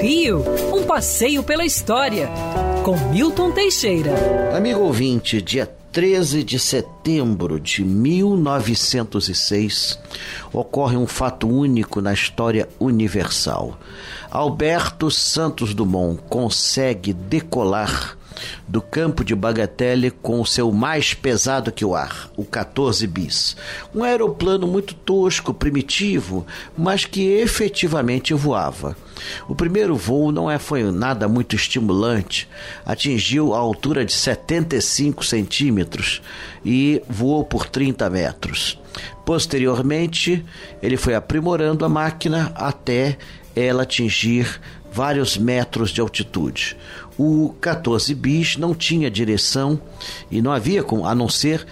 Rio, um passeio pela história, com Milton Teixeira. Amigo ouvinte, dia 13 de setembro de 1906, ocorre um fato único na história universal. Alberto Santos Dumont consegue decolar do campo de Bagatelle com o seu mais pesado que o ar, o 14 bis. Um aeroplano muito tosco, primitivo, mas que efetivamente voava. O primeiro voo não é, foi nada muito estimulante, atingiu a altura de 75 centímetros e voou por 30 metros. Posteriormente, ele foi aprimorando a máquina até ela atingir vários metros de altitude. O 14 bis não tinha direção e não havia, com, a não ser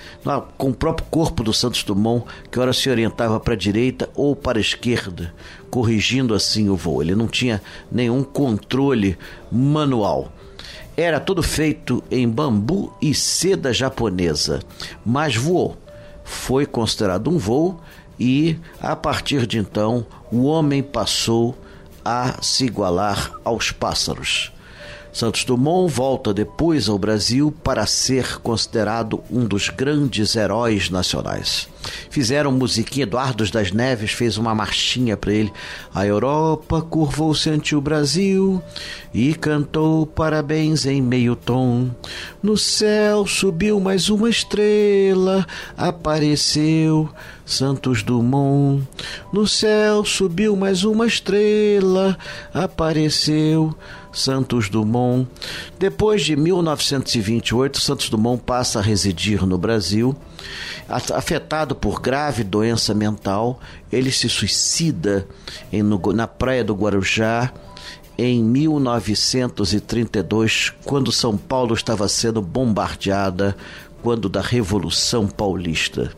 com o próprio corpo do Santos Dumont, que ora se orientava para a direita ou para a esquerda, corrigindo assim o voo. Ele não tinha nenhum controle manual. Era todo feito em bambu e seda japonesa, mas voou. Foi considerado um voo e, a partir de então, o homem passou a se igualar aos pássaros. Santos Dumont volta depois ao Brasil para ser considerado um dos grandes heróis nacionais. Fizeram musiquinha, Eduardo das Neves fez uma marchinha para ele. A Europa curvou-se ante o Brasil e cantou parabéns em meio tom. No céu subiu mais uma estrela, apareceu Santos Dumont. No céu subiu mais uma estrela, apareceu Santos Dumont. Depois de 1928, Santos Dumont passa a residir no Brasil. Afetado por grave doença mental, ele se suicida em, no, na praia do Guarujá em 1932, quando São Paulo estava sendo bombardeada quando da Revolução Paulista.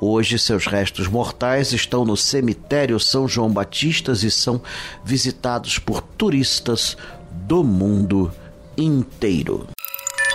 Hoje, seus restos mortais estão no cemitério São João Batistas e são visitados por turistas do mundo inteiro.